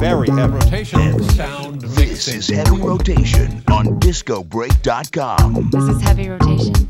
very heavy rotation. Heavy. Sound This mixing. is Heavy Rotation on DiscoBreak.com. This is heavy rotation.